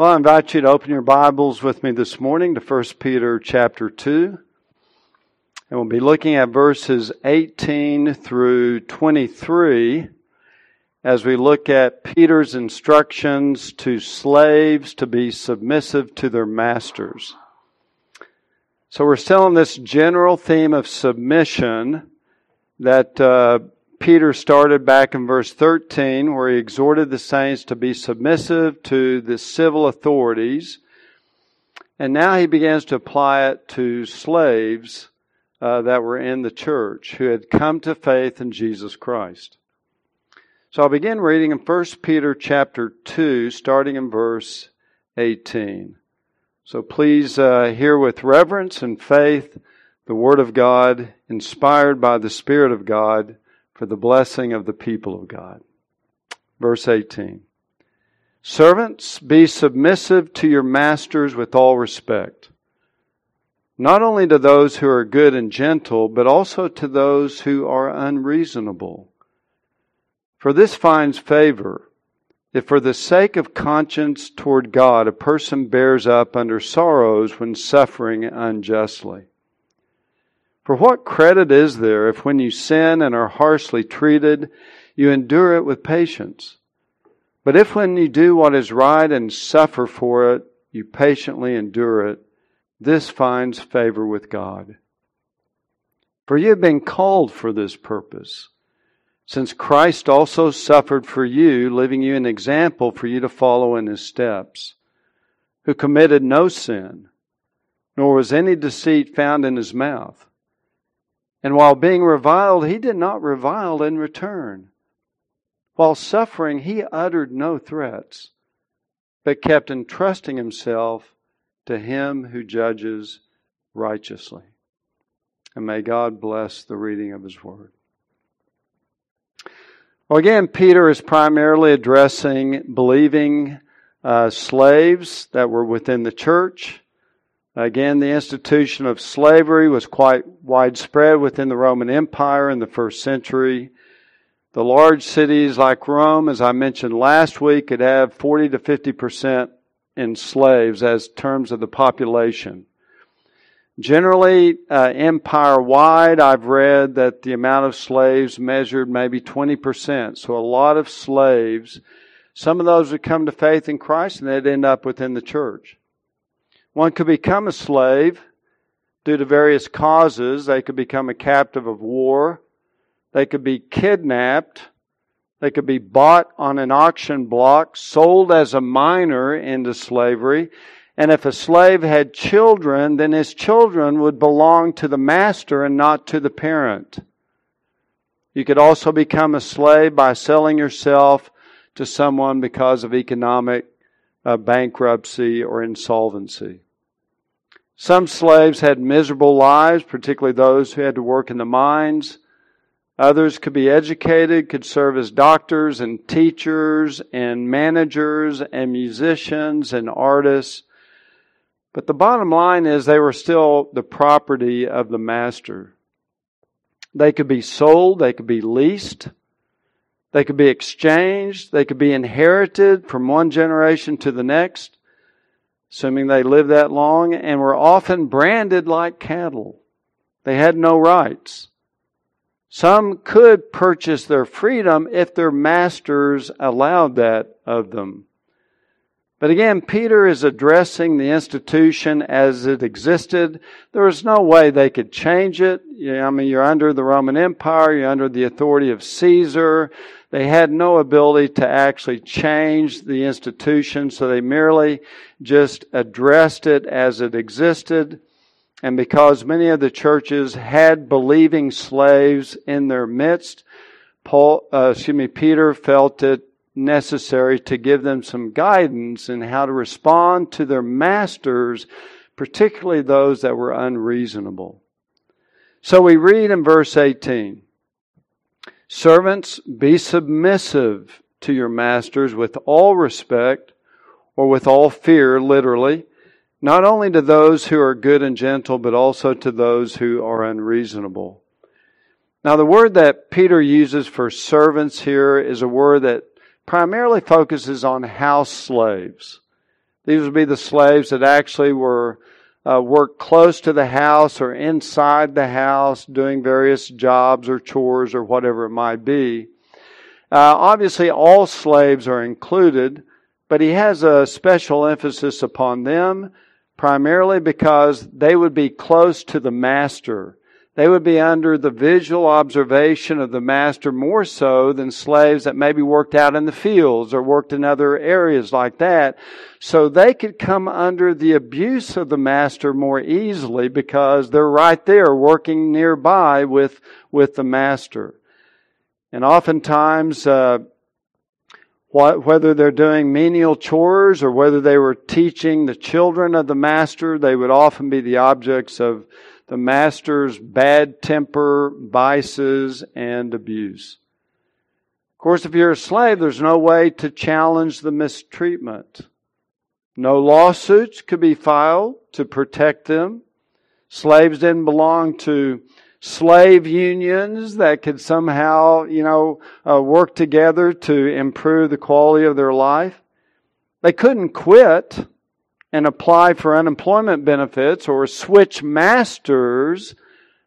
Well, I invite you to open your Bibles with me this morning to 1 Peter chapter 2. And we'll be looking at verses 18 through 23 as we look at Peter's instructions to slaves to be submissive to their masters. So we're still on this general theme of submission that uh, Peter started back in verse 13, where he exhorted the saints to be submissive to the civil authorities. And now he begins to apply it to slaves uh, that were in the church who had come to faith in Jesus Christ. So I'll begin reading in 1 Peter chapter 2, starting in verse 18. So please uh, hear with reverence and faith the Word of God, inspired by the Spirit of God for the blessing of the people of God. Verse 18. Servants, be submissive to your masters with all respect, not only to those who are good and gentle, but also to those who are unreasonable. For this finds favor if for the sake of conscience toward God a person bears up under sorrows when suffering unjustly. For what credit is there if when you sin and are harshly treated, you endure it with patience? But if when you do what is right and suffer for it, you patiently endure it, this finds favor with God. For you have been called for this purpose, since Christ also suffered for you, leaving you an example for you to follow in his steps, who committed no sin, nor was any deceit found in his mouth. And while being reviled, he did not revile in return. While suffering, he uttered no threats, but kept entrusting himself to him who judges righteously. And may God bless the reading of his word. Well, again, Peter is primarily addressing believing uh, slaves that were within the church. Again, the institution of slavery was quite widespread within the Roman Empire in the first century. The large cities like Rome, as I mentioned last week, could have 40 to 50 percent in slaves as terms of the population. Generally, uh, empire wide, I've read that the amount of slaves measured maybe 20%. So a lot of slaves, some of those would come to faith in Christ and they'd end up within the church. One could become a slave due to various causes. They could become a captive of war. They could be kidnapped. They could be bought on an auction block, sold as a minor into slavery. And if a slave had children, then his children would belong to the master and not to the parent. You could also become a slave by selling yourself to someone because of economic uh, bankruptcy or insolvency. Some slaves had miserable lives, particularly those who had to work in the mines. Others could be educated, could serve as doctors and teachers and managers and musicians and artists. But the bottom line is they were still the property of the master. They could be sold, they could be leased, they could be exchanged. They could be inherited from one generation to the next, assuming they lived that long, and were often branded like cattle. They had no rights. Some could purchase their freedom if their masters allowed that of them. But again, Peter is addressing the institution as it existed. There was no way they could change it. I mean, you're under the Roman Empire, you're under the authority of Caesar. They had no ability to actually change the institution, so they merely just addressed it as it existed. And because many of the churches had believing slaves in their midst, Paul, uh, excuse me, Peter felt it necessary to give them some guidance in how to respond to their masters, particularly those that were unreasonable. So we read in verse 18, Servants, be submissive to your masters with all respect or with all fear, literally, not only to those who are good and gentle, but also to those who are unreasonable. Now, the word that Peter uses for servants here is a word that primarily focuses on house slaves. These would be the slaves that actually were uh, worked close to the house or inside the house doing various jobs or chores or whatever it might be. Uh, obviously, all slaves are included, but he has a special emphasis upon them primarily because they would be close to the master. They would be under the visual observation of the master more so than slaves that maybe worked out in the fields or worked in other areas like that. So they could come under the abuse of the master more easily because they're right there working nearby with, with the master. And oftentimes, uh, whether they're doing menial chores or whether they were teaching the children of the master, they would often be the objects of the master's bad temper, vices, and abuse. Of course, if you're a slave, there's no way to challenge the mistreatment. No lawsuits could be filed to protect them. Slaves didn't belong to slave unions that could somehow, you know, uh, work together to improve the quality of their life. They couldn't quit and apply for unemployment benefits or switch masters,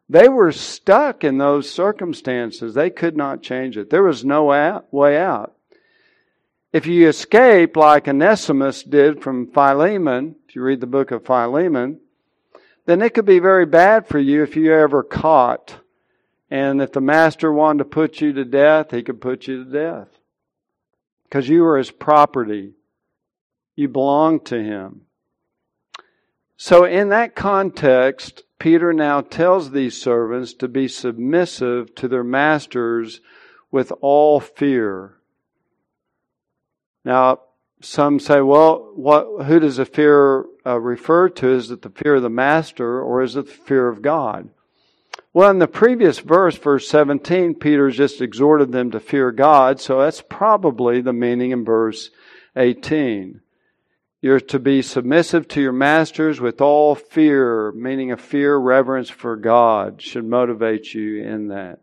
they were stuck in those circumstances. They could not change it. There was no way out. If you escape like Onesimus did from Philemon, if you read the book of Philemon, then it could be very bad for you if you ever caught. And if the master wanted to put you to death, he could put you to death. Because you were his property. You belonged to him. So, in that context, Peter now tells these servants to be submissive to their masters with all fear. Now, some say, well, what, who does the fear uh, refer to? Is it the fear of the master or is it the fear of God? Well, in the previous verse, verse 17, Peter just exhorted them to fear God, so that's probably the meaning in verse 18. You're to be submissive to your masters with all fear, meaning a fear, reverence for God should motivate you in that.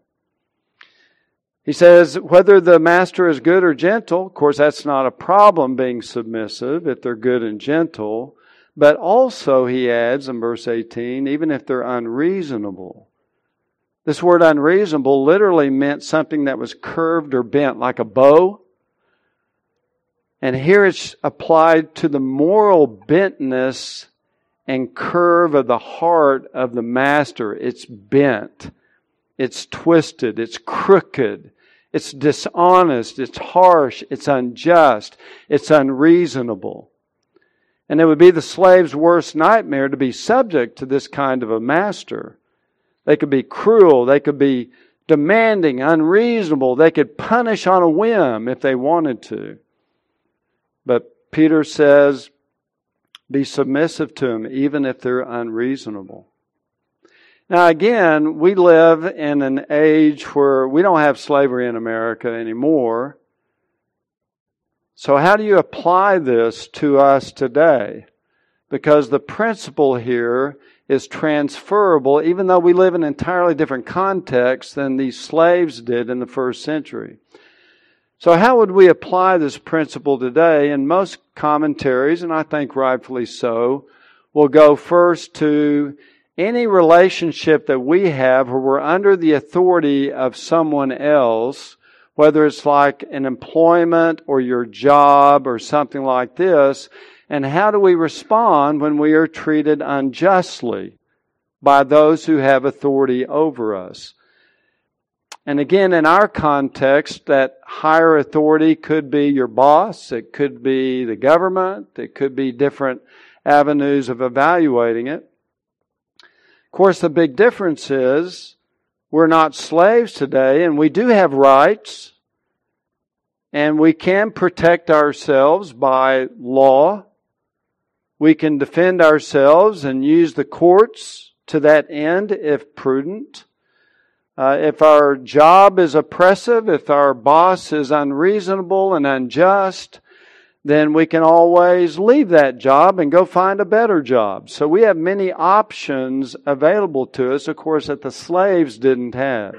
He says, whether the master is good or gentle, of course, that's not a problem being submissive if they're good and gentle. But also, he adds in verse 18, even if they're unreasonable. This word unreasonable literally meant something that was curved or bent, like a bow and here it's applied to the moral bentness and curve of the heart of the master. It's bent. It's twisted. It's crooked. It's dishonest. It's harsh. It's unjust. It's unreasonable. And it would be the slave's worst nightmare to be subject to this kind of a master. They could be cruel. They could be demanding, unreasonable. They could punish on a whim if they wanted to. But Peter says, be submissive to them, even if they're unreasonable. Now, again, we live in an age where we don't have slavery in America anymore. So, how do you apply this to us today? Because the principle here is transferable, even though we live in an entirely different context than these slaves did in the first century. So, how would we apply this principle today? And most commentaries, and I think rightfully so, will go first to any relationship that we have where we're under the authority of someone else, whether it's like an employment or your job or something like this, and how do we respond when we are treated unjustly by those who have authority over us? And again, in our context, that higher authority could be your boss, it could be the government, it could be different avenues of evaluating it. Of course, the big difference is we're not slaves today, and we do have rights, and we can protect ourselves by law. We can defend ourselves and use the courts to that end if prudent. Uh, if our job is oppressive, if our boss is unreasonable and unjust, then we can always leave that job and go find a better job. So we have many options available to us, of course, that the slaves didn't have.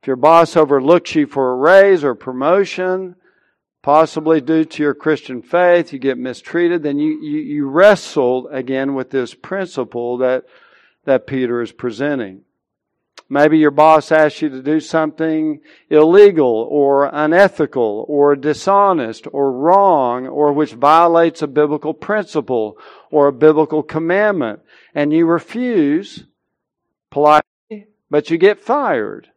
If your boss overlooks you for a raise or promotion, possibly due to your Christian faith, you get mistreated, then you, you, you wrestle again with this principle that, that Peter is presenting. Maybe your boss asks you to do something illegal or unethical or dishonest or wrong or which violates a biblical principle or a biblical commandment and you refuse politely, but you get fired.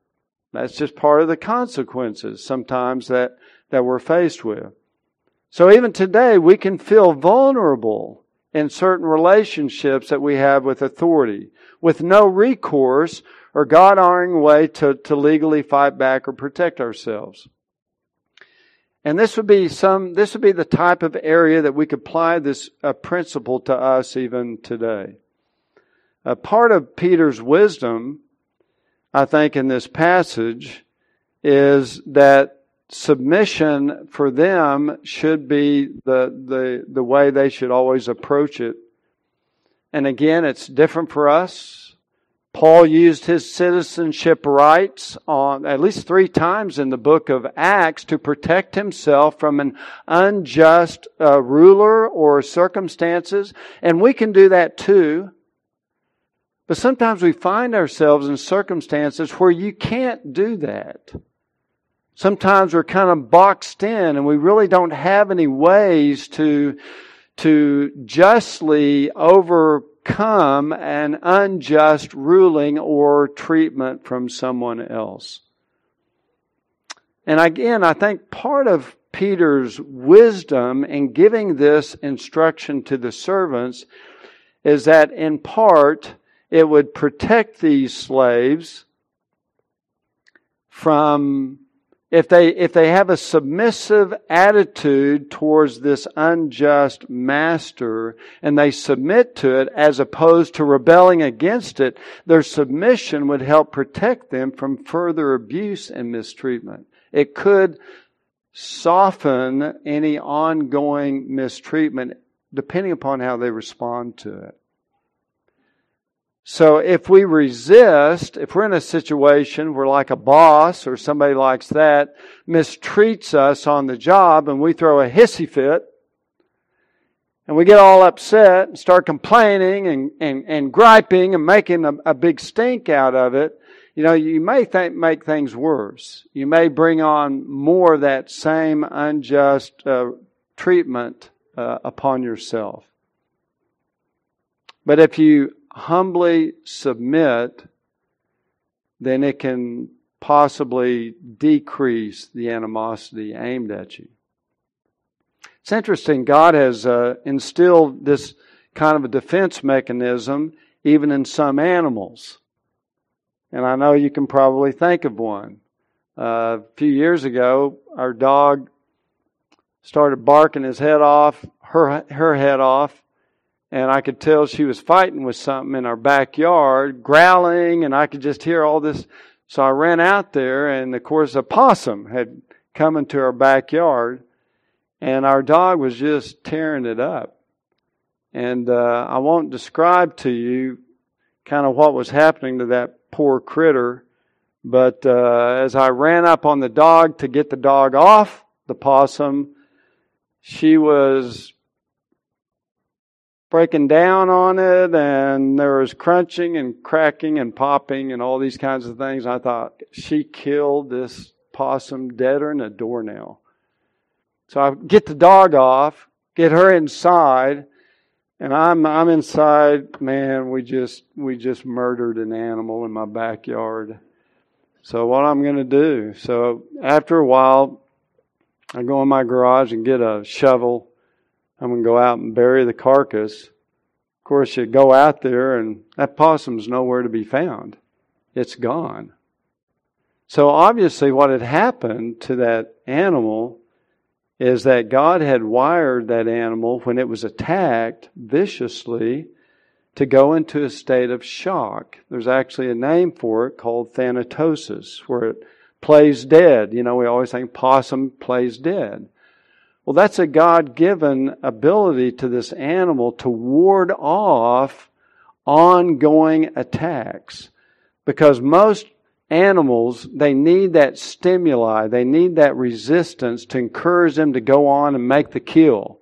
That's just part of the consequences sometimes that, that we're faced with. So even today we can feel vulnerable in certain relationships that we have with authority with no recourse or God honoring way to, to legally fight back or protect ourselves. And this would be some, this would be the type of area that we could apply this uh, principle to us even today. A part of Peter's wisdom, I think, in this passage is that submission for them should be the, the, the way they should always approach it. And again, it's different for us. Paul used his citizenship rights on at least three times in the book of Acts to protect himself from an unjust uh, ruler or circumstances. And we can do that too. But sometimes we find ourselves in circumstances where you can't do that. Sometimes we're kind of boxed in and we really don't have any ways to, to justly over come an unjust ruling or treatment from someone else. And again, I think part of Peter's wisdom in giving this instruction to the servants is that in part it would protect these slaves from if they, if they have a submissive attitude towards this unjust master and they submit to it as opposed to rebelling against it, their submission would help protect them from further abuse and mistreatment. It could soften any ongoing mistreatment depending upon how they respond to it. So if we resist, if we're in a situation where like a boss or somebody likes that mistreats us on the job and we throw a hissy fit and we get all upset and start complaining and, and, and griping and making a, a big stink out of it, you know, you may th- make things worse. You may bring on more of that same unjust uh, treatment uh, upon yourself. But if you humbly submit, then it can possibly decrease the animosity aimed at you. It's interesting, God has uh, instilled this kind of a defense mechanism even in some animals. And I know you can probably think of one. Uh, a few years ago, our dog started barking his head off, her, her head off, and I could tell she was fighting with something in our backyard, growling, and I could just hear all this. So I ran out there, and of course, a possum had come into our backyard, and our dog was just tearing it up. And uh, I won't describe to you kind of what was happening to that poor critter, but uh, as I ran up on the dog to get the dog off the possum, she was breaking down on it and there was crunching and cracking and popping and all these kinds of things. I thought, she killed this possum deader than a doornail. So I get the dog off, get her inside, and I'm I'm inside, man, we just we just murdered an animal in my backyard. So what I'm gonna do. So after a while I go in my garage and get a shovel I'm going to go out and bury the carcass. Of course, you go out there and that possum's nowhere to be found. It's gone. So obviously, what had happened to that animal is that God had wired that animal when it was attacked viciously to go into a state of shock. There's actually a name for it called thanatosis, where it plays dead. You know, we always think possum plays dead. Well, that's a God given ability to this animal to ward off ongoing attacks. Because most animals, they need that stimuli, they need that resistance to encourage them to go on and make the kill.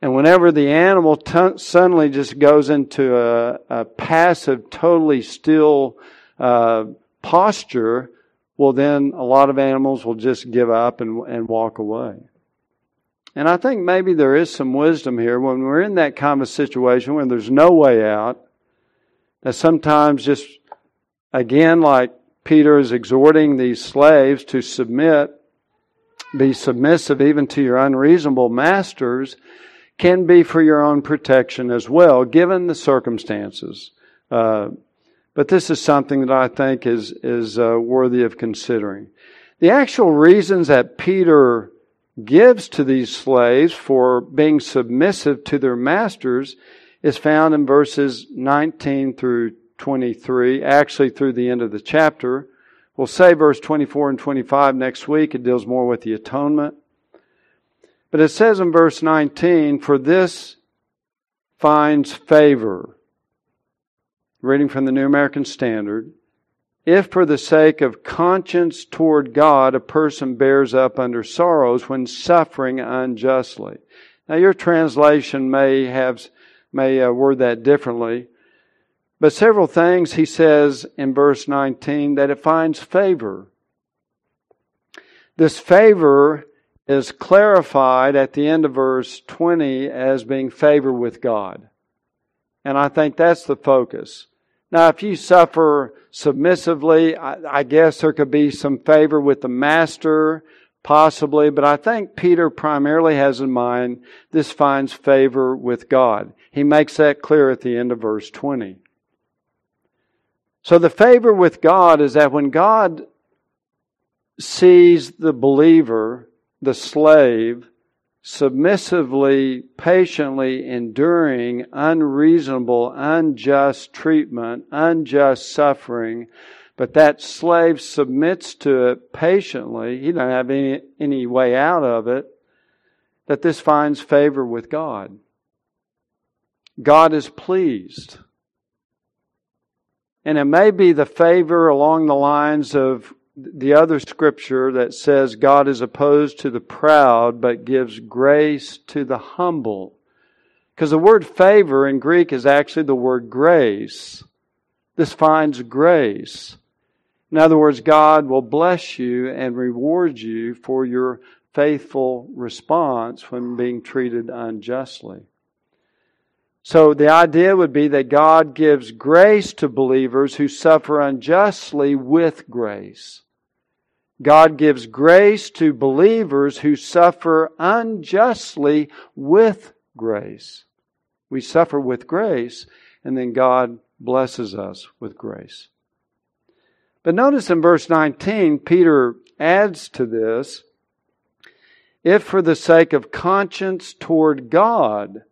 And whenever the animal t- suddenly just goes into a, a passive, totally still uh, posture, well, then a lot of animals will just give up and, and walk away. And I think maybe there is some wisdom here when we're in that kind of situation when there's no way out, that sometimes just, again, like Peter is exhorting these slaves to submit, be submissive even to your unreasonable masters, can be for your own protection as well, given the circumstances. Uh, but this is something that I think is is uh, worthy of considering. The actual reasons that Peter gives to these slaves for being submissive to their masters is found in verses 19 through 23, actually through the end of the chapter. We'll say verse 24 and 25 next week. It deals more with the atonement. But it says in verse 19, For this finds favor. Reading from the New American Standard. If for the sake of conscience toward God a person bears up under sorrows when suffering unjustly. Now your translation may have, may uh, word that differently. But several things he says in verse 19 that it finds favor. This favor is clarified at the end of verse 20 as being favor with God. And I think that's the focus. Now, if you suffer submissively, I, I, guess there could be some favor with the master, possibly, but I think Peter primarily has in mind this finds favor with God. He makes that clear at the end of verse 20. So the favor with God is that when God sees the believer the slave submissively, patiently enduring unreasonable, unjust treatment, unjust suffering, but that slave submits to it patiently. He doesn't have any, any way out of it. That this finds favor with God. God is pleased. And it may be the favor along the lines of the other scripture that says God is opposed to the proud but gives grace to the humble. Because the word favor in Greek is actually the word grace. This finds grace. In other words, God will bless you and reward you for your faithful response when being treated unjustly. So the idea would be that God gives grace to believers who suffer unjustly with grace. God gives grace to believers who suffer unjustly with grace. We suffer with grace, and then God blesses us with grace. But notice in verse 19, Peter adds to this if for the sake of conscience toward God,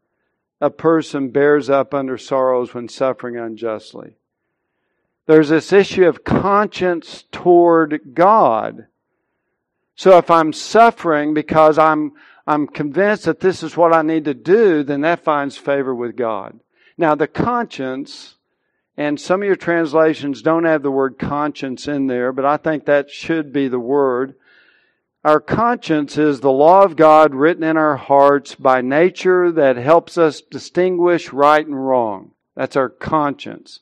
a person bears up under sorrows when suffering unjustly. There's this issue of conscience toward God. So if I'm suffering because I'm, I'm convinced that this is what I need to do, then that finds favor with God. Now the conscience, and some of your translations don't have the word conscience in there, but I think that should be the word. Our conscience is the law of God written in our hearts by nature that helps us distinguish right and wrong. That's our conscience.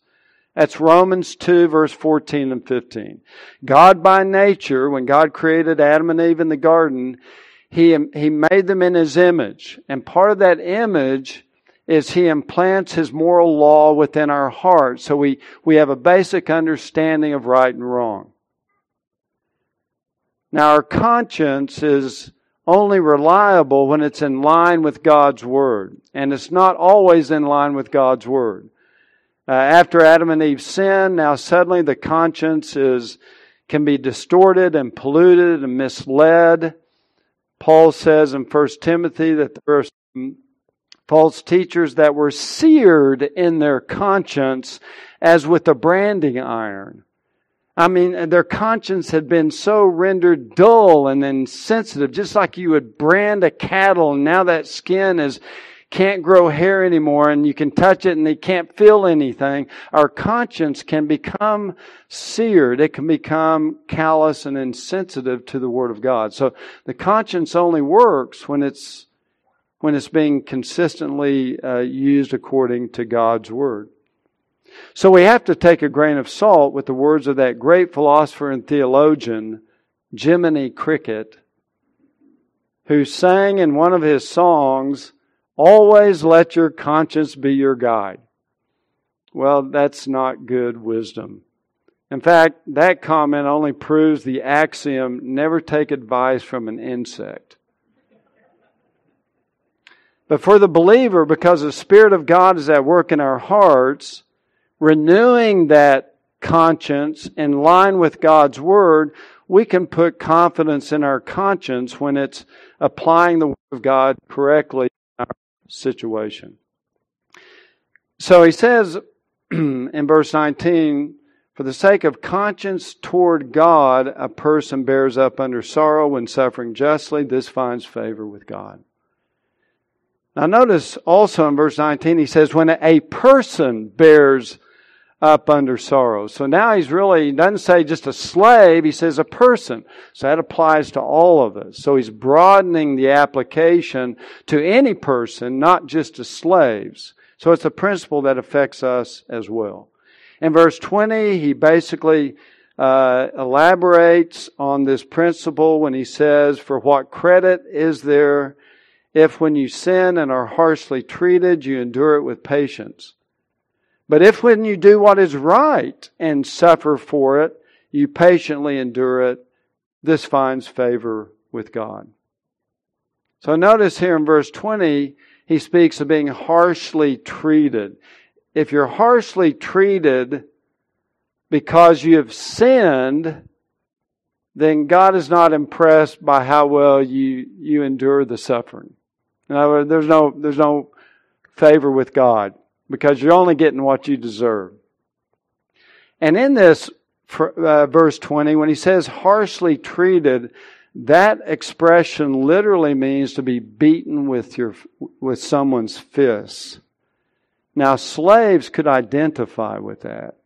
That's Romans 2 verse 14 and 15. God by nature, when God created Adam and Eve in the garden, He, he made them in His image. And part of that image is He implants His moral law within our hearts. So we, we have a basic understanding of right and wrong. Now our conscience is only reliable when it's in line with God's Word. And it's not always in line with God's Word. Uh, after Adam and Eve sinned, now suddenly the conscience is can be distorted and polluted and misled. Paul says in 1 Timothy that there are some false teachers that were seared in their conscience as with a branding iron. I mean, their conscience had been so rendered dull and insensitive, just like you would brand a cattle, and now that skin is can't grow hair anymore and you can touch it and they can't feel anything, our conscience can become seared. It can become callous and insensitive to the Word of God. So the conscience only works when it's, when it's being consistently uh, used according to God's Word. So we have to take a grain of salt with the words of that great philosopher and theologian, Jiminy Cricket, who sang in one of his songs, Always let your conscience be your guide. Well, that's not good wisdom. In fact, that comment only proves the axiom never take advice from an insect. But for the believer, because the Spirit of God is at work in our hearts, renewing that conscience in line with God's Word, we can put confidence in our conscience when it's applying the Word of God correctly situation. So he says in verse 19, for the sake of conscience toward God, a person bears up under sorrow when suffering justly. This finds favor with God. Now notice also in verse 19, he says, when a person bears up under sorrow. So now he's really, he doesn't say just a slave, he says a person. So that applies to all of us. So he's broadening the application to any person, not just to slaves. So it's a principle that affects us as well. In verse 20, he basically uh, elaborates on this principle when he says, For what credit is there if when you sin and are harshly treated, you endure it with patience? But if when you do what is right and suffer for it, you patiently endure it, this finds favor with God. So notice here in verse 20, he speaks of being harshly treated. If you're harshly treated because you have sinned, then God is not impressed by how well you, you endure the suffering. In other words, there's no, there's no favor with God because you're only getting what you deserve. And in this uh, verse 20, when he says harshly treated, that expression literally means to be beaten with your, with someone's fists. Now, slaves could identify with that.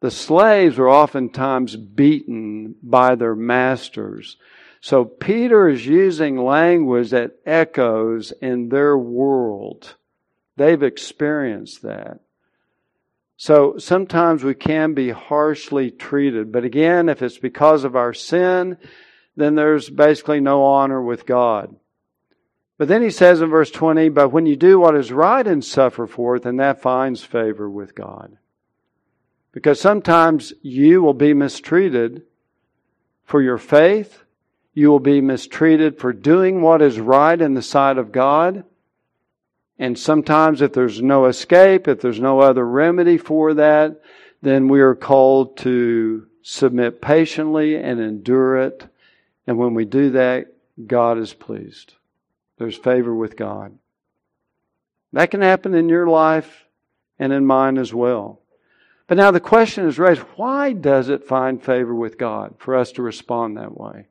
The slaves were oftentimes beaten by their masters. So Peter is using language that echoes in their world. They've experienced that. So sometimes we can be harshly treated. But again, if it's because of our sin, then there's basically no honor with God. But then he says in verse 20, But when you do what is right and suffer for it, then that finds favor with God. Because sometimes you will be mistreated for your faith. You will be mistreated for doing what is right in the sight of God. And sometimes, if there's no escape, if there's no other remedy for that, then we are called to submit patiently and endure it. And when we do that, God is pleased. There's favor with God. That can happen in your life and in mine as well. But now the question is raised why does it find favor with God for us to respond that way?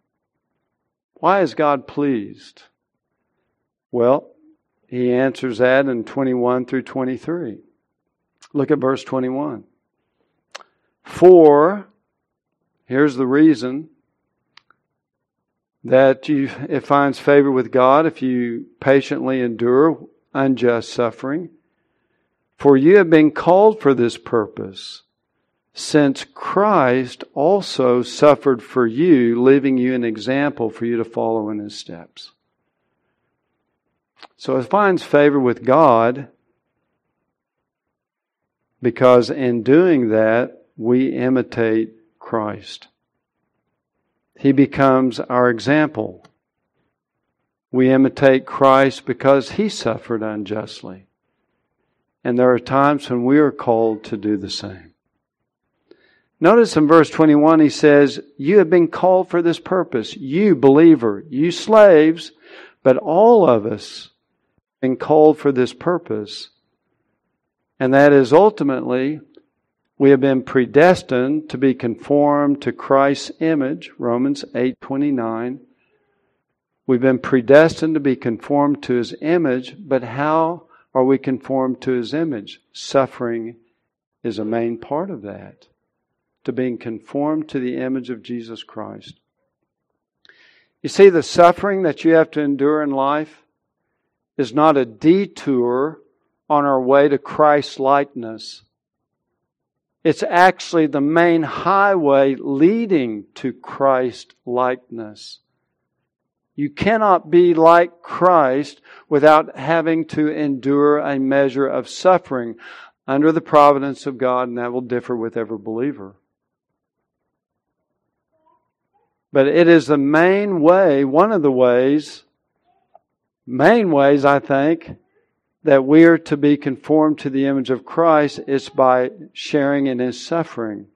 Why is God pleased? Well, he answers that in 21 through 23. Look at verse 21. For, here's the reason that you, it finds favor with God if you patiently endure unjust suffering. For you have been called for this purpose, since Christ also suffered for you, leaving you an example for you to follow in his steps. So it finds favor with God because in doing that, we imitate Christ. He becomes our example. We imitate Christ because he suffered unjustly. And there are times when we are called to do the same. Notice in verse 21, he says, You have been called for this purpose. You, believer, you slaves, but all of us called for this purpose. And that is ultimately, we have been predestined to be conformed to Christ's image, Romans 8 29. We've been predestined to be conformed to his image, but how are we conformed to his image? Suffering is a main part of that. To being conformed to the image of Jesus Christ. You see, the suffering that you have to endure in life is not a detour on our way to Christ likeness. It's actually the main highway leading to Christ likeness. You cannot be like Christ without having to endure a measure of suffering under the providence of God, and that will differ with every believer. But it is the main way, one of the ways, main ways, I think, that we are to be conformed to the image of Christ is by sharing in His suffering.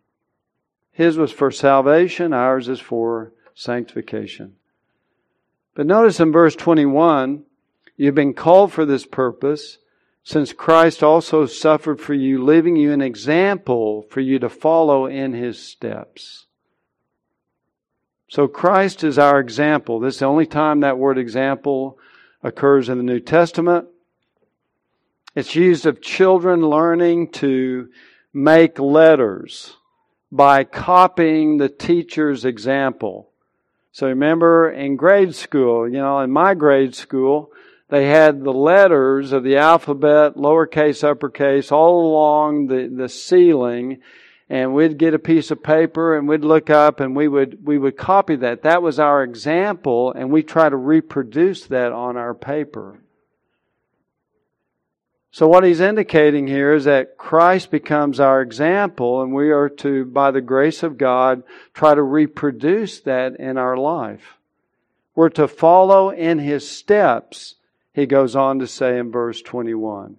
His was for salvation, ours is for sanctification. But notice in verse 21, you've been called for this purpose, since Christ also suffered for you, leaving you an example for you to follow in His steps. So Christ is our example. This is the only time that word example occurs in the New Testament. It's used of children learning to make letters by copying the teacher's example. So remember in grade school, you know, in my grade school, they had the letters of the alphabet, lowercase, uppercase, all along the, the ceiling. And we'd get a piece of paper and we'd look up and we would, we would copy that. That was our example and we try to reproduce that on our paper. So, what he's indicating here is that Christ becomes our example, and we are to, by the grace of God, try to reproduce that in our life. We're to follow in his steps, he goes on to say in verse 21.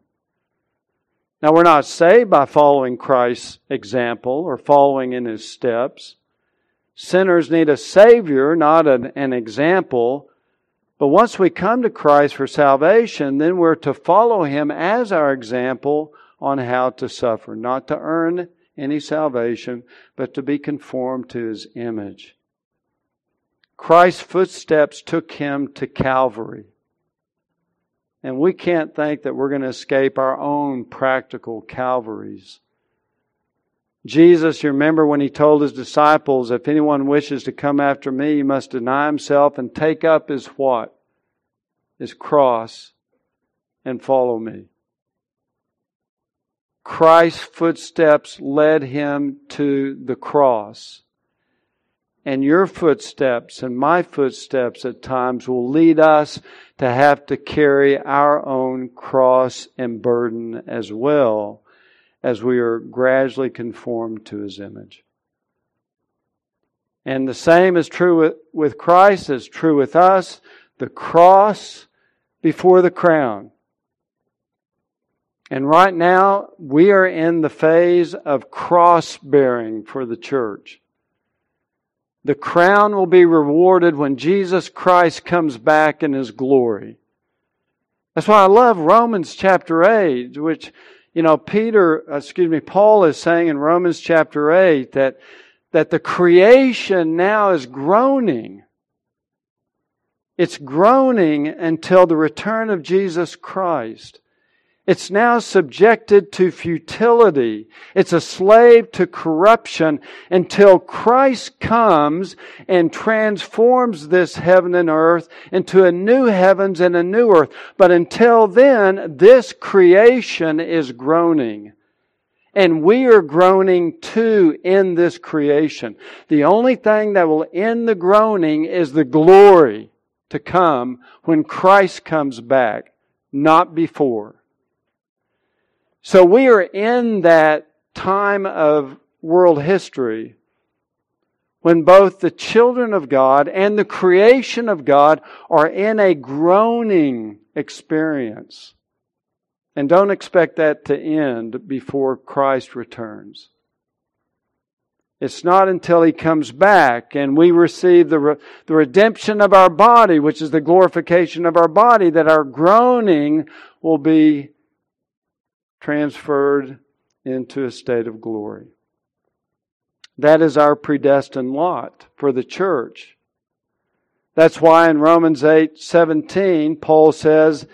Now, we're not saved by following Christ's example or following in his steps. Sinners need a Savior, not an, an example but once we come to Christ for salvation, then we're to follow Him as our example on how to suffer, not to earn any salvation, but to be conformed to His image. Christ's footsteps took Him to Calvary. And we can't think that we're going to escape our own practical Calvaries. Jesus, you remember when he told his disciples, if anyone wishes to come after me, he must deny himself and take up his what? His cross and follow me. Christ's footsteps led him to the cross. And your footsteps and my footsteps at times will lead us to have to carry our own cross and burden as well as we are gradually conformed to his image. And the same is true with, Christ, is true with us. The cross before the crown. And right now, we are in the phase of cross bearing for the church. The crown will be rewarded when Jesus Christ comes back in his glory. That's why I love Romans chapter 8, which you know, Peter, excuse me, Paul is saying in Romans chapter 8 that, that the creation now is groaning. It's groaning until the return of Jesus Christ. It's now subjected to futility. It's a slave to corruption until Christ comes and transforms this heaven and earth into a new heavens and a new earth. But until then, this creation is groaning. And we are groaning too in this creation. The only thing that will end the groaning is the glory to come when Christ comes back, not before. So we are in that time of world history when both the children of God and the creation of God are in a groaning experience. And don't expect that to end before Christ returns. It's not until He comes back and we receive the, re- the redemption of our body, which is the glorification of our body, that our groaning will be transferred into a state of glory. That is our predestined lot for the church. That's why in Romans 8 17, Paul says,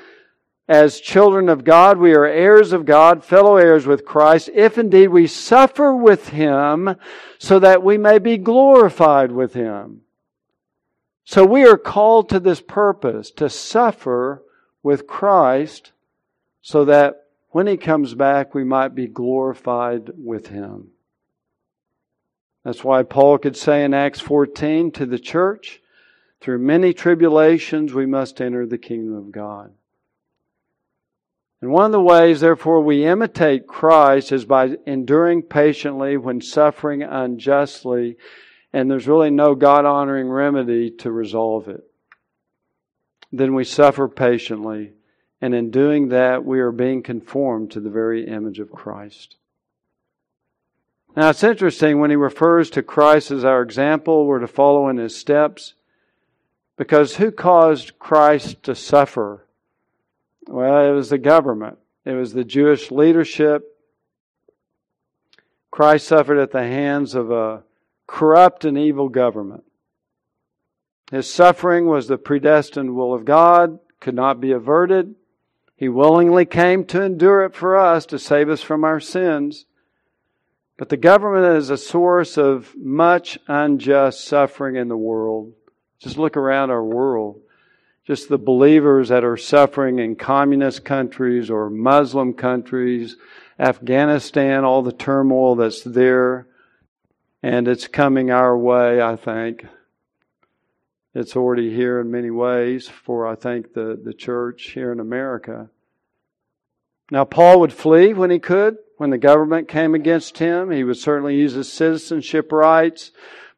As children of God, we are heirs of God, fellow heirs with Christ, if indeed we suffer with him, so that we may be glorified with him. So we are called to this purpose, to suffer with Christ, so that when he comes back, we might be glorified with him. That's why Paul could say in Acts 14 to the church, through many tribulations, we must enter the kingdom of God. And one of the ways, therefore, we imitate Christ is by enduring patiently when suffering unjustly, and there's really no God honoring remedy to resolve it. Then we suffer patiently, and in doing that, we are being conformed to the very image of Christ. Now, it's interesting when he refers to Christ as our example, we're to follow in his steps. Because who caused Christ to suffer? Well, it was the government, it was the Jewish leadership. Christ suffered at the hands of a corrupt and evil government. His suffering was the predestined will of God, could not be averted. He willingly came to endure it for us to save us from our sins. But the government is a source of much unjust suffering in the world. Just look around our world. Just the believers that are suffering in communist countries or Muslim countries, Afghanistan, all the turmoil that's there. And it's coming our way, I think. It's already here in many ways for, I think, the, the church here in America. Now, Paul would flee when he could, when the government came against him. He would certainly use his citizenship rights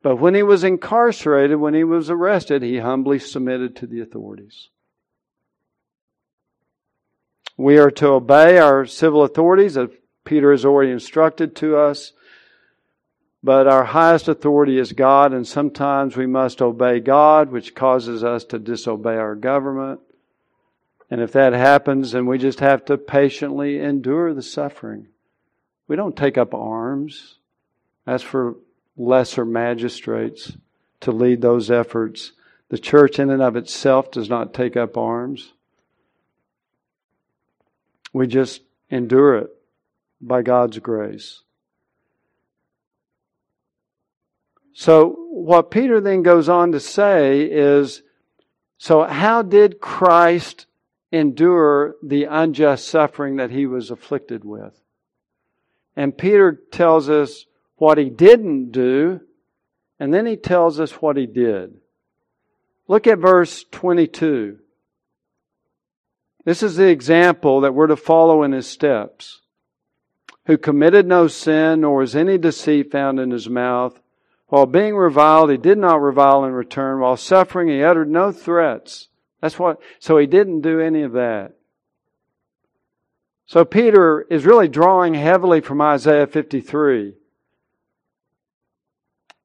but when he was incarcerated, when he was arrested, he humbly submitted to the authorities. We are to obey our civil authorities, as Peter has already instructed to us. But our highest authority is God, and sometimes we must obey God, which causes us to disobey our government. And if that happens, then we just have to patiently endure the suffering. We don't take up arms. That's for lesser magistrates to lead those efforts. The church, in and of itself, does not take up arms. We just endure it by God's grace. So, what Peter then goes on to say is so, how did Christ endure the unjust suffering that he was afflicted with? And Peter tells us what he didn't do, and then he tells us what he did. Look at verse 22. This is the example that we're to follow in his steps. Who committed no sin, nor was any deceit found in his mouth. While being reviled, he did not revile in return. While suffering, he uttered no threats. That's what, so he didn't do any of that. So Peter is really drawing heavily from Isaiah 53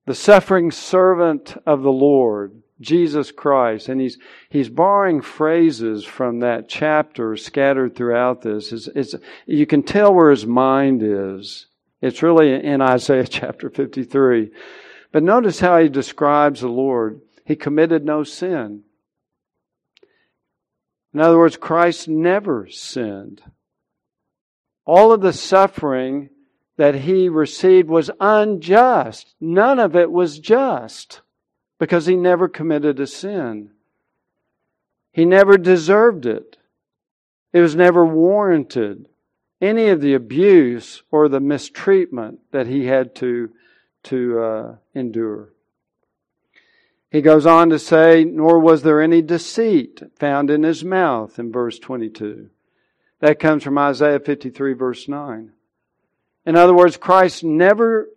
the suffering servant of the Lord, Jesus Christ. And he's, he's borrowing phrases from that chapter scattered throughout this. It's, it's, you can tell where his mind is. It's really in Isaiah chapter 53. But notice how he describes the Lord. He committed no sin. In other words, Christ never sinned. All of the suffering that he received was unjust. None of it was just because he never committed a sin. He never deserved it. It was never warranted. Any of the abuse or the mistreatment that he had to, to uh, endure. He goes on to say, Nor was there any deceit found in his mouth in verse 22. That comes from Isaiah 53, verse 9. In other words, Christ never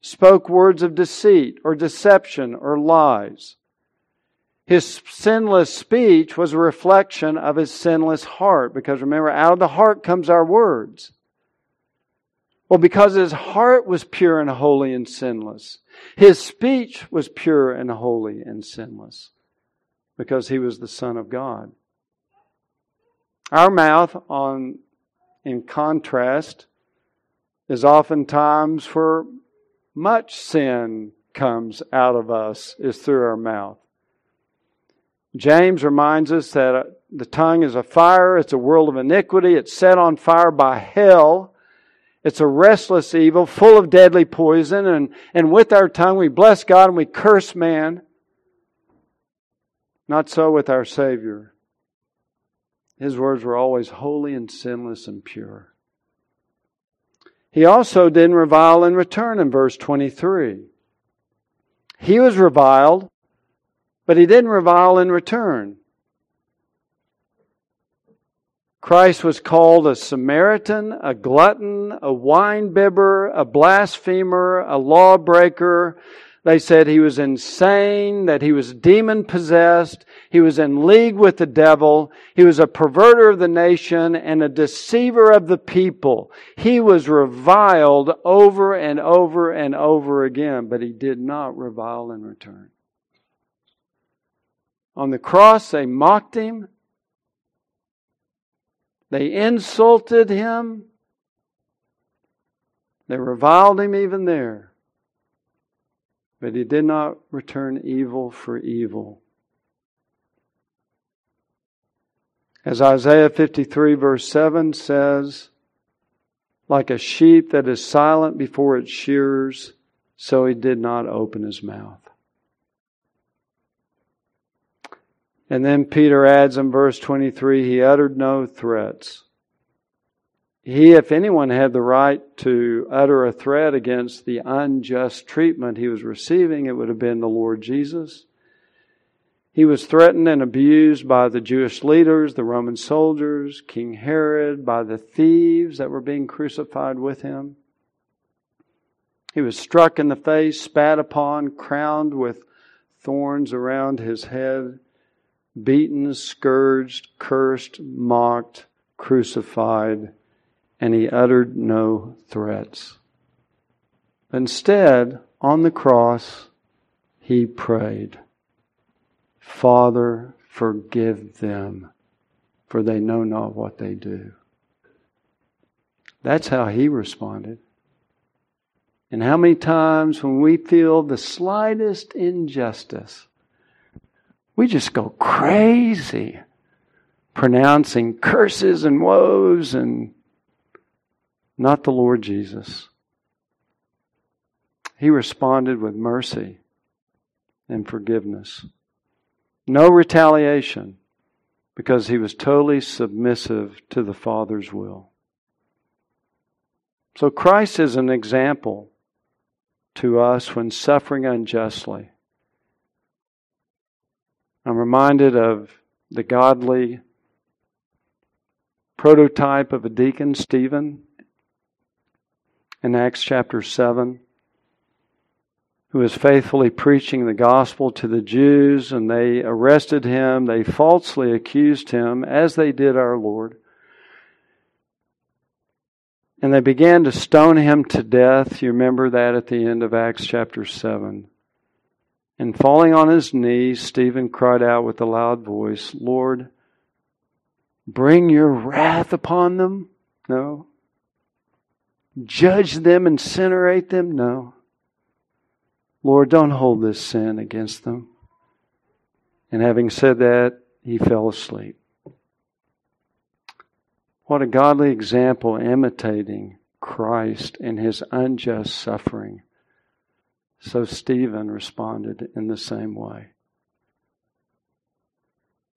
spoke words of deceit or deception or lies. His sinless speech was a reflection of his sinless heart, because remember, out of the heart comes our words. Well, because his heart was pure and holy and sinless, his speech was pure and holy and sinless, because he was the Son of God. Our mouth, on in contrast, is oftentimes where much sin comes out of us is through our mouth. James reminds us that uh, the tongue is a fire, it's a world of iniquity, it's set on fire by hell. It's a restless evil full of deadly poison, and, and with our tongue we bless God and we curse man. Not so with our Savior. His words were always holy and sinless and pure. He also didn't revile in return in verse 23. He was reviled, but he didn't revile in return. Christ was called a Samaritan, a glutton, a winebibber, a blasphemer, a lawbreaker, they said he was insane, that he was demon possessed, he was in league with the devil, he was a perverter of the nation and a deceiver of the people. He was reviled over and over and over again, but he did not revile in return. On the cross, they mocked him. They insulted him. They reviled him even there. But he did not return evil for evil. As Isaiah 53, verse 7 says, like a sheep that is silent before its shearers, so he did not open his mouth. And then Peter adds in verse 23 he uttered no threats. He, if anyone, had the right to utter a threat against the unjust treatment he was receiving, it would have been the Lord Jesus. He was threatened and abused by the Jewish leaders, the Roman soldiers, King Herod, by the thieves that were being crucified with him. He was struck in the face, spat upon, crowned with thorns around his head, beaten, scourged, cursed, mocked, crucified and he uttered no threats. Instead, on the cross, he prayed, Father, forgive them, for they know not what they do. That's how he responded. And how many times when we feel the slightest injustice, we just go crazy pronouncing curses and woes and not the Lord Jesus. He responded with mercy and forgiveness. No retaliation because he was totally submissive to the Father's will. So Christ is an example to us when suffering unjustly. I'm reminded of the godly prototype of a deacon, Stephen, in Acts chapter 7 who was faithfully preaching the gospel to the Jews, and they arrested him. They falsely accused him, as they did our Lord. And they began to stone him to death. You remember that at the end of Acts chapter 7. And falling on his knees, Stephen cried out with a loud voice, Lord, bring your wrath upon them? No judge them, incinerate them? No. Lord, don't hold this sin against them. And having said that, he fell asleep. What a godly example imitating Christ in his unjust suffering. So Stephen responded in the same way.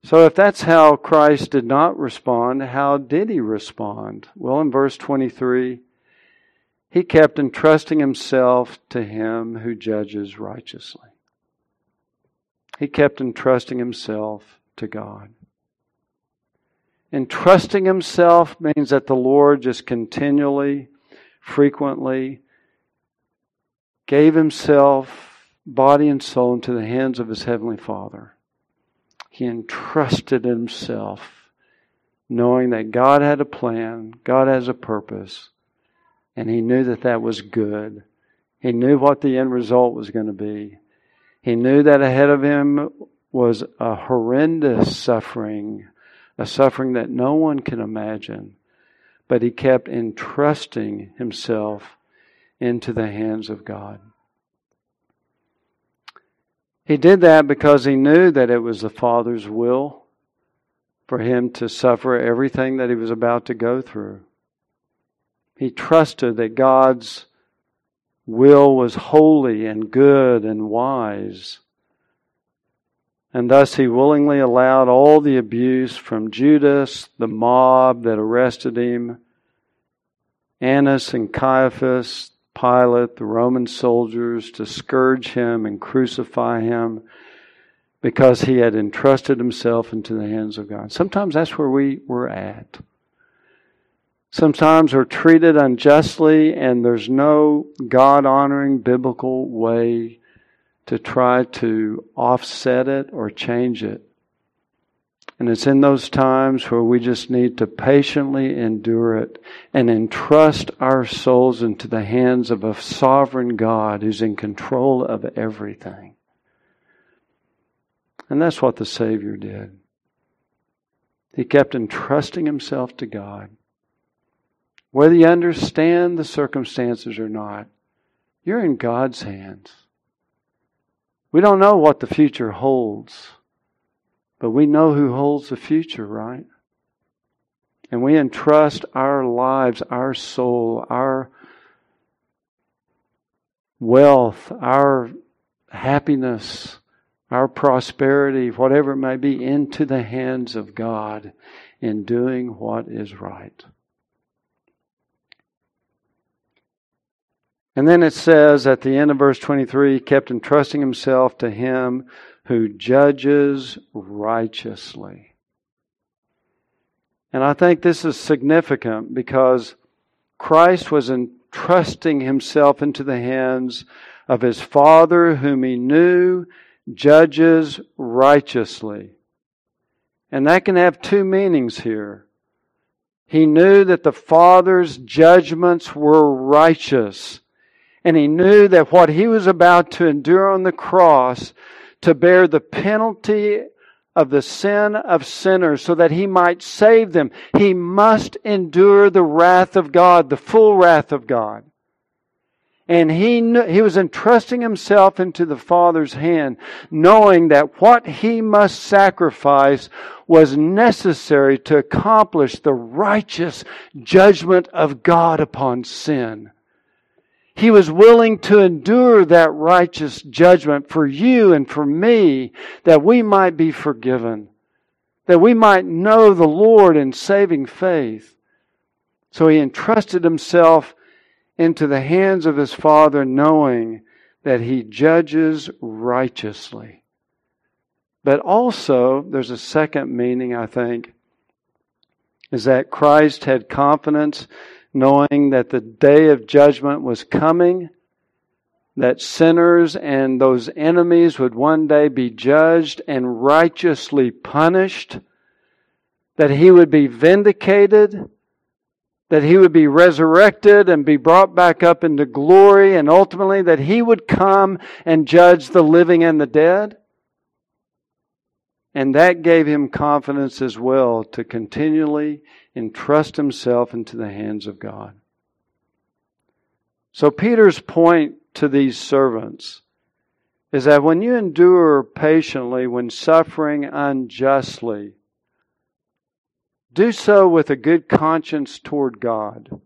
So if that's how Christ did not respond, how did he respond? Well, in verse 23, he kept entrusting himself to him who judges righteously. He kept entrusting himself to God. Entrusting himself means that the Lord just continually, frequently gave himself, body and soul, into the hands of his Heavenly Father. He entrusted himself, knowing that God had a plan, God has a purpose, and he knew that that was good. He knew what the end result was going to be. He knew that ahead of him was a horrendous suffering, a suffering that no one can imagine. But he kept entrusting himself into the hands of God. He did that because he knew that it was the Father's will for him to suffer everything that he was about to go through. He trusted that God's will was holy and good and wise. And thus he willingly allowed all the abuse from Judas, the mob that arrested him, Annas and Caiaphas, Pilate, the Roman soldiers, to scourge him and crucify him because he had entrusted himself into the hands of God. Sometimes that's where we were at. Sometimes we're treated unjustly, and there's no God honoring biblical way to try to offset it or change it. And it's in those times where we just need to patiently endure it and entrust our souls into the hands of a sovereign God who's in control of everything. And that's what the Savior did. He kept entrusting himself to God. Whether you understand the circumstances or not, you're in God's hands. We don't know what the future holds, but we know who holds the future, right? And we entrust our lives, our soul, our wealth, our happiness, our prosperity, whatever it may be, into the hands of God in doing what is right. And then it says at the end of verse 23, he kept entrusting himself to him who judges righteously. And I think this is significant because Christ was entrusting himself into the hands of his Father, whom he knew judges righteously. And that can have two meanings here. He knew that the Father's judgments were righteous and he knew that what he was about to endure on the cross to bear the penalty of the sin of sinners so that he might save them, he must endure the wrath of God, the full wrath of God. And he, knew, he was entrusting himself into the Father's hand, knowing that what he must sacrifice was necessary to accomplish the righteous judgment of God upon sin. He was willing to endure that righteous judgment for you and for me that we might be forgiven, that we might know the Lord in saving faith. So he entrusted himself into the hands of his Father, knowing that he judges righteously. But also, there's a second meaning, I think, is that Christ had confidence knowing that the day of judgment was coming, that sinners and those enemies would one day be judged and righteously punished, that he would be vindicated, that he would be resurrected and be brought back up into glory, and ultimately that he would come and judge the living and the dead. And that gave him confidence as well to continually entrust himself into the hands of God. So Peter's point to these servants is that when you endure patiently, when suffering unjustly, do so with a good conscience toward God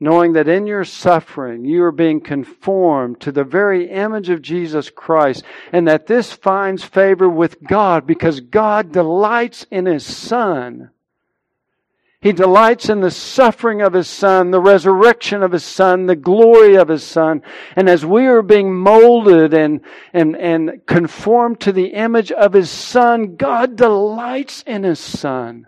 knowing that in your suffering you are being conformed to the very image of Jesus Christ, and that this finds favor with God because God delights in His Son. He delights in the suffering of His Son, the resurrection of His Son, the glory of His Son. And as we are being molded and, and, and conformed to the image of His Son, God delights in His Son.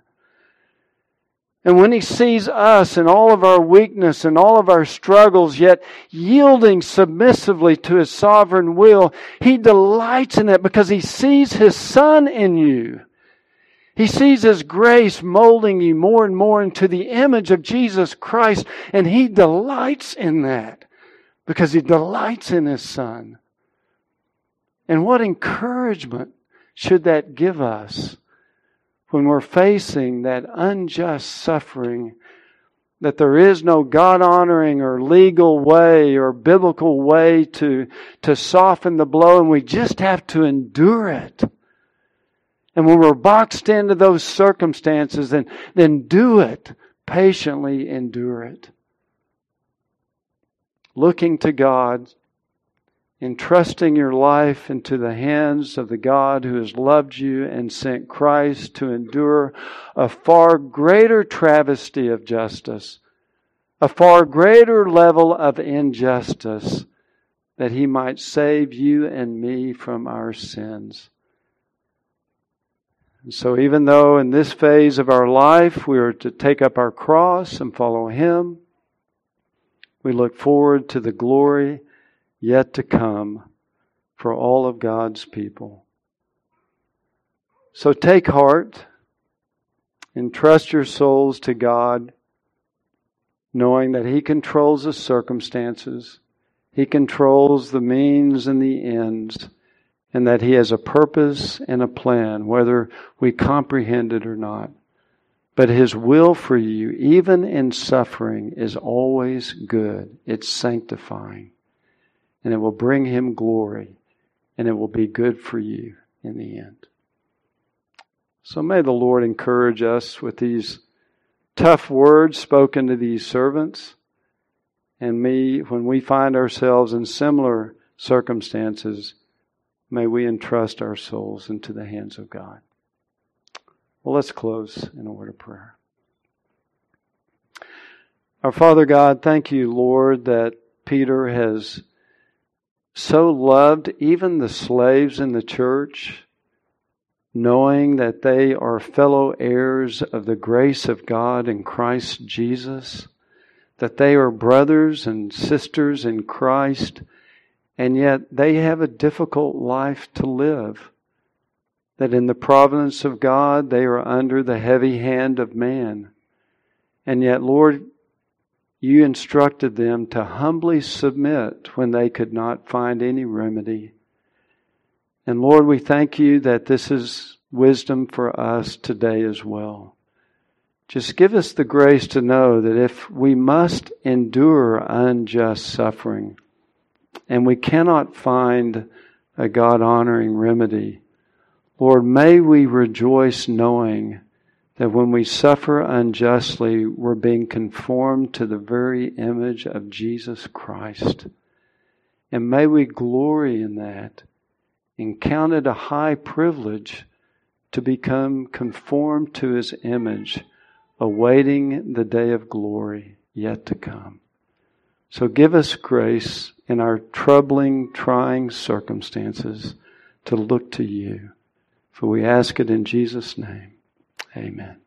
And when he sees us and all of our weakness and all of our struggles, yet yielding submissively to his sovereign will, he delights in it because he sees his son in you. He sees his grace molding you more and more into the image of Jesus Christ, and he delights in that because he delights in his son. And what encouragement should that give us? when we're facing that unjust suffering that there is no God honoring or legal way or biblical way to, to soften the blow and we just have to endure it. And when we're boxed into those circumstances, then, then do it. Patiently endure it. Looking to God, entrusting your life into the hands of the God who has loved you and sent Christ to endure a far greater travesty of justice, a far greater level of injustice, that he might save you and me from our sins. So, even though in this phase of our life we are to take up our cross and follow Him, we look forward to the glory yet to come for all of God's people. So take heart and trust your souls to God, knowing that He controls the circumstances, He controls the means and the ends, and that He has a purpose and a plan, whether we comprehend it or not. But His will for you, even in suffering, is always good. It's sanctifying and it will bring him glory, and it will be good for you in the end. So may the Lord encourage us with these tough words spoken to these servants, and me, when we find ourselves in similar circumstances, may we entrust our souls into the hands of God. Well, let's close in a word of prayer. Our Father God, thank you, Lord, that Peter has so loved even the slaves in the church, knowing that they are fellow heirs of the grace of God in Christ Jesus, that they are brothers and sisters in Christ, and yet they have a difficult life to live. That in the providence of God they are under the heavy hand of man. And yet, Lord, you instructed them to humbly submit when they could not find any remedy. And Lord, we thank you that this is wisdom for us today as well. Just give us the grace to know that if we must endure unjust suffering and we cannot find a God honoring remedy, Lord, may we rejoice knowing that when we suffer unjustly, we're being conformed to the very image of Jesus Christ. And may we glory in that and count it a high privilege to become conformed to his image, awaiting the day of glory yet to come. So give us grace in our troubling, trying circumstances to look to you. For we ask it in Jesus' name. Amen.